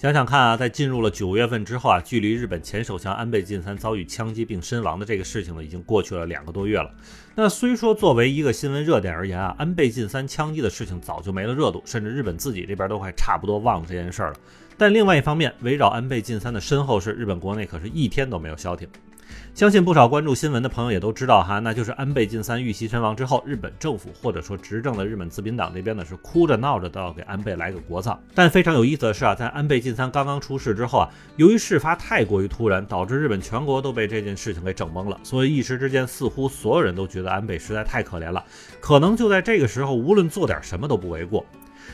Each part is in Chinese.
想想看啊，在进入了九月份之后啊，距离日本前首相安倍晋三遭遇枪击并身亡的这个事情呢，已经过去了两个多月了。那虽说作为一个新闻热点而言啊，安倍晋三枪击的事情早就没了热度，甚至日本自己这边都快差不多忘了这件事儿了。但另外一方面，围绕安倍晋三的身后事，日本国内可是一天都没有消停。相信不少关注新闻的朋友也都知道哈，那就是安倍晋三遇袭身亡之后，日本政府或者说执政的日本自民党这边呢是哭着闹着都要给安倍来个国葬。但非常有意思的是啊，在安倍晋三刚刚出事之后啊，由于事发太过于突然，导致日本全国都被这件事情给整懵了，所以一时之间似乎所有人都觉得安倍实在太可怜了，可能就在这个时候，无论做点什么都不为过。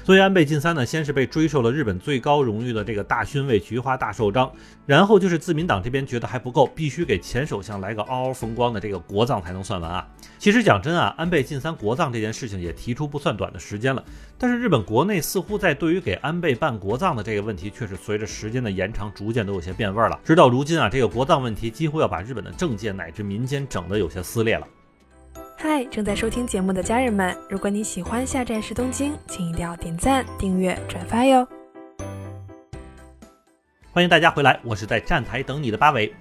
所以安倍晋三呢，先是被追授了日本最高荣誉的这个大勋位菊花大寿章，然后就是自民党这边觉得还不够，必须给前首相来个嗷嗷风光的这个国葬才能算完啊。其实讲真啊，安倍晋三国葬这件事情也提出不算短的时间了，但是日本国内似乎在对于给安倍办国葬的这个问题，却是随着时间的延长，逐渐都有些变味了。直到如今啊，这个国葬问题几乎要把日本的政界乃至民间整得有些撕裂了。嗨，正在收听节目的家人们，如果你喜欢下站是东京，请一定要点赞、订阅、转发哟！欢迎大家回来，我是在站台等你的八尾。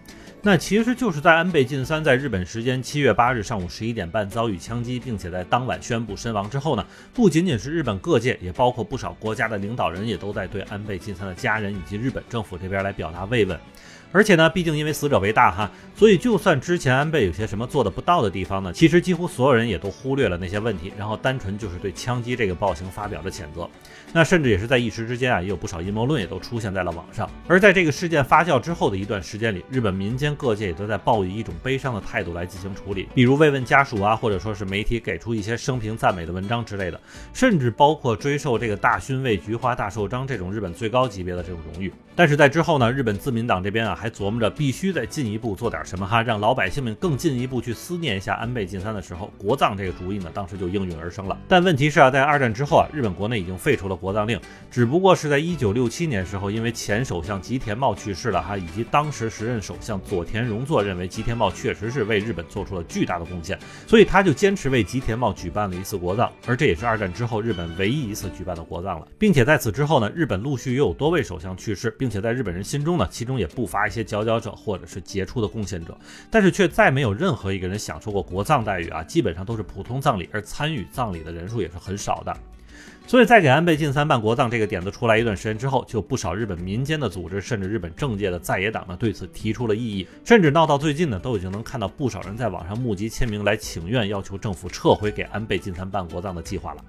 那其实就是在安倍晋三在日本时间七月八日上午十一点半遭遇枪击，并且在当晚宣布身亡之后呢，不仅仅是日本各界，也包括不少国家的领导人，也都在对安倍晋三的家人以及日本政府这边来表达慰问。而且呢，毕竟因为死者为大哈，所以就算之前安倍有些什么做的不到的地方呢，其实几乎所有人也都忽略了那些问题，然后单纯就是对枪击这个暴行发表了谴责。那甚至也是在一时之间啊，也有不少阴谋论也都出现在了网上。而在这个事件发酵之后的一段时间里，日本民间各界也都在抱以一种悲伤的态度来进行处理，比如慰问家属啊，或者说是媒体给出一些生平赞美的文章之类的，甚至包括追授这个大勋位菊花大寿章这种日本最高级别的这种荣誉。但是在之后呢，日本自民党这边啊，还琢磨着必须再进一步做点什么哈，让老百姓们更进一步去思念一下安倍晋三的时候，国葬这个主意呢，当时就应运而生了。但问题是啊，在二战之后啊，日本国内已经废除了国葬令，只不过是在一九六七年时候，因为前首相吉田茂去世了哈，以及当时时任首相佐田荣作认为吉田茂确实是为日本做出了巨大的贡献，所以他就坚持为吉田茂举办了一次国葬，而这也是二战之后日本唯一一次举办的国葬了，并且在此之后呢，日本陆续又有多位首相去世。并且在日本人心中呢，其中也不乏一些佼佼者或者是杰出的贡献者，但是却再没有任何一个人享受过国葬待遇啊，基本上都是普通葬礼，而参与葬礼的人数也是很少的。所以在给安倍晋三办国葬这个点子出来一段时间之后，就不少日本民间的组织，甚至日本政界的在野党呢，对此提出了异议，甚至闹到最近呢，都已经能看到不少人在网上募集签名来请愿，要求政府撤回给安倍晋三办国葬的计划了。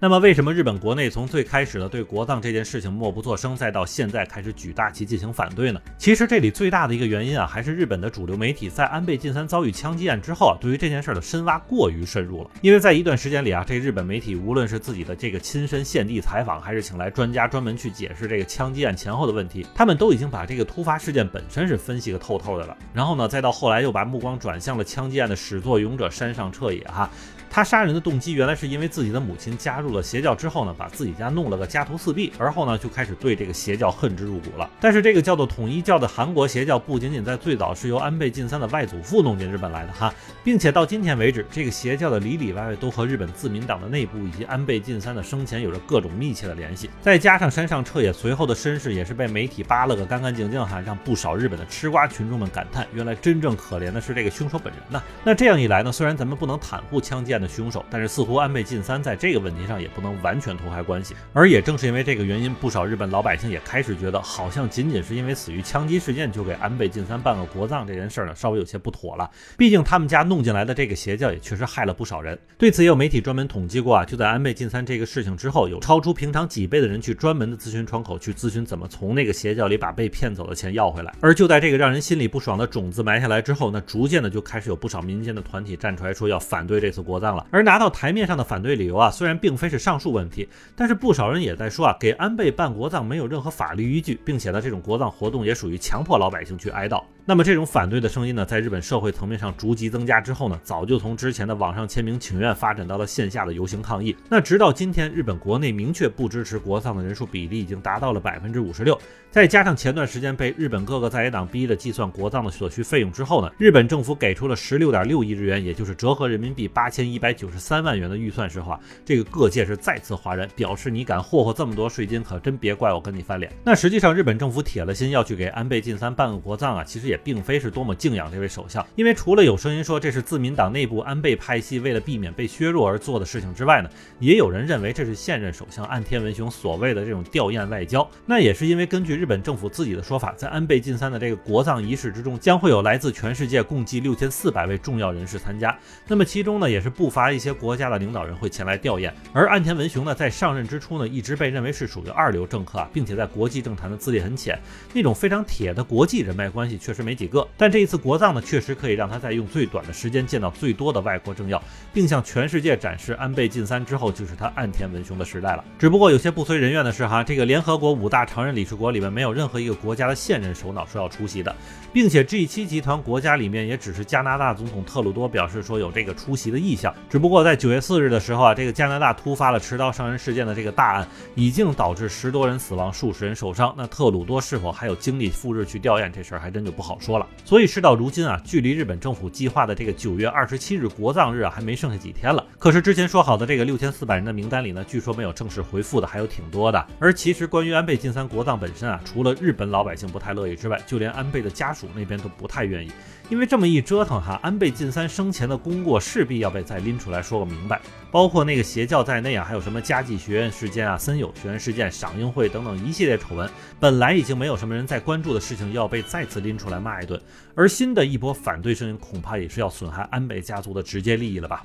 那么，为什么日本国内从最开始的对国葬这件事情默不作声，再到现在开始举大旗进行反对呢？其实这里最大的一个原因啊，还是日本的主流媒体在安倍晋三遭遇枪击案之后啊，对于这件事的深挖过于深入了。因为在一段时间里啊，这日本媒体无论是自己的这个亲身现地采访，还是请来专家专门去解释这个枪击案前后的问题，他们都已经把这个突发事件本身是分析个透透的了。然后呢，再到后来又把目光转向了枪击案的始作俑者山上彻也哈。他杀人的动机原来是因为自己的母亲加入了邪教之后呢，把自己家弄了个家徒四壁，而后呢就开始对这个邪教恨之入骨了。但是这个叫做统一教的韩国邪教不仅仅在最早是由安倍晋三的外祖父弄进日本来的哈，并且到今天为止，这个邪教的里里外外都和日本自民党的内部以及安倍晋三的生前有着各种密切的联系。再加上山上彻也随后的身世也是被媒体扒了个干干净净哈，让不少日本的吃瓜群众们感叹，原来真正可怜的是这个凶手本人呐。那这样一来呢，虽然咱们不能袒护枪击的凶手，但是似乎安倍晋三在这个问题上也不能完全脱开关系，而也正是因为这个原因，不少日本老百姓也开始觉得，好像仅仅是因为死于枪击事件就给安倍晋三办个国葬这件事呢，稍微有些不妥了。毕竟他们家弄进来的这个邪教也确实害了不少人。对此，也有媒体专门统计过啊，就在安倍晋三这个事情之后，有超出平常几倍的人去专门的咨询窗口去咨询怎么从那个邪教里把被骗走的钱要回来。而就在这个让人心里不爽的种子埋下来之后，那逐渐的就开始有不少民间的团体站出来说要反对这次国葬。而拿到台面上的反对理由啊，虽然并非是上述问题，但是不少人也在说啊，给安倍办国葬没有任何法律依据，并且呢，这种国葬活动也属于强迫老百姓去哀悼。那么这种反对的声音呢，在日本社会层面上逐级增加之后呢，早就从之前的网上签名请愿发展到了线下的游行抗议。那直到今天，日本国内明确不支持国葬的人数比例已经达到了百分之五十六。再加上前段时间被日本各个在野党逼的计算国葬的所需费用之后呢，日本政府给出了十六点六亿日元，也就是折合人民币八千一百九十三万元的预算时候啊，这个各界是再次哗然，表示你敢霍霍这么多税金，可真别怪我跟你翻脸。那实际上，日本政府铁了心要去给安倍晋三办个国葬啊，其实也并非是多么敬仰这位首相，因为除了有声音说这是自民党内部安倍派系为了避免被削弱而做的事情之外呢，也有人认为这是现任首相岸田文雄所谓的这种吊唁外交。那也是因为根据日本政府自己的说法，在安倍晋三的这个国葬仪式之中，将会有来自全世界共计六千四百位重要人士参加。那么其中呢，也是不乏一些国家的领导人会前来吊唁。而岸田文雄呢，在上任之初呢，一直被认为是属于二流政客啊，并且在国际政坛的资历很浅，那种非常铁的国际人脉关系确实没几个。但这一次国葬呢，确实可以让他在用最短的时间见到最多的外国政要，并向全世界展示安倍晋三之后就是他岸田文雄的时代了。只不过有些不随人愿的是哈，这个联合国五大常任理事国里面没有任何一个国家的现任首脑说要出席的，并且 G7 集团国家里面也只是加拿大总统特鲁多表示说有这个出席的意向。只不过在九月四日的时候啊，这个加拿大突发了持刀伤人事件的这个大案，已经导致十多人死亡，数十人受伤。那特鲁多是否还有精力赴日去吊唁，这事儿还真就不好好说了。所以事到如今啊，距离日本政府计划的这个九月二十七日国葬日啊，还没剩下几天了。可是之前说好的这个六千四百人的名单里呢，据说没有正式回复的还有挺多的。而其实关于安倍晋三国葬本身啊，除了日本老百姓不太乐意之外，就连安倍的家属那边都不太愿意。因为这么一折腾哈，安倍晋三生前的功过势必要被再拎出来说个明白，包括那个邪教在内啊，还有什么佳绩学院事件啊、森友学院事件、赏樱会等等一系列丑闻，本来已经没有什么人在关注的事情，要被再次拎出来骂一顿。而新的一波反对声音，恐怕也是要损害安倍家族的直接利益了吧。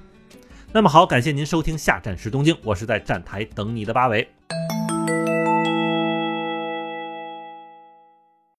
那么好，感谢您收听下战时东京，我是在站台等你的八尾。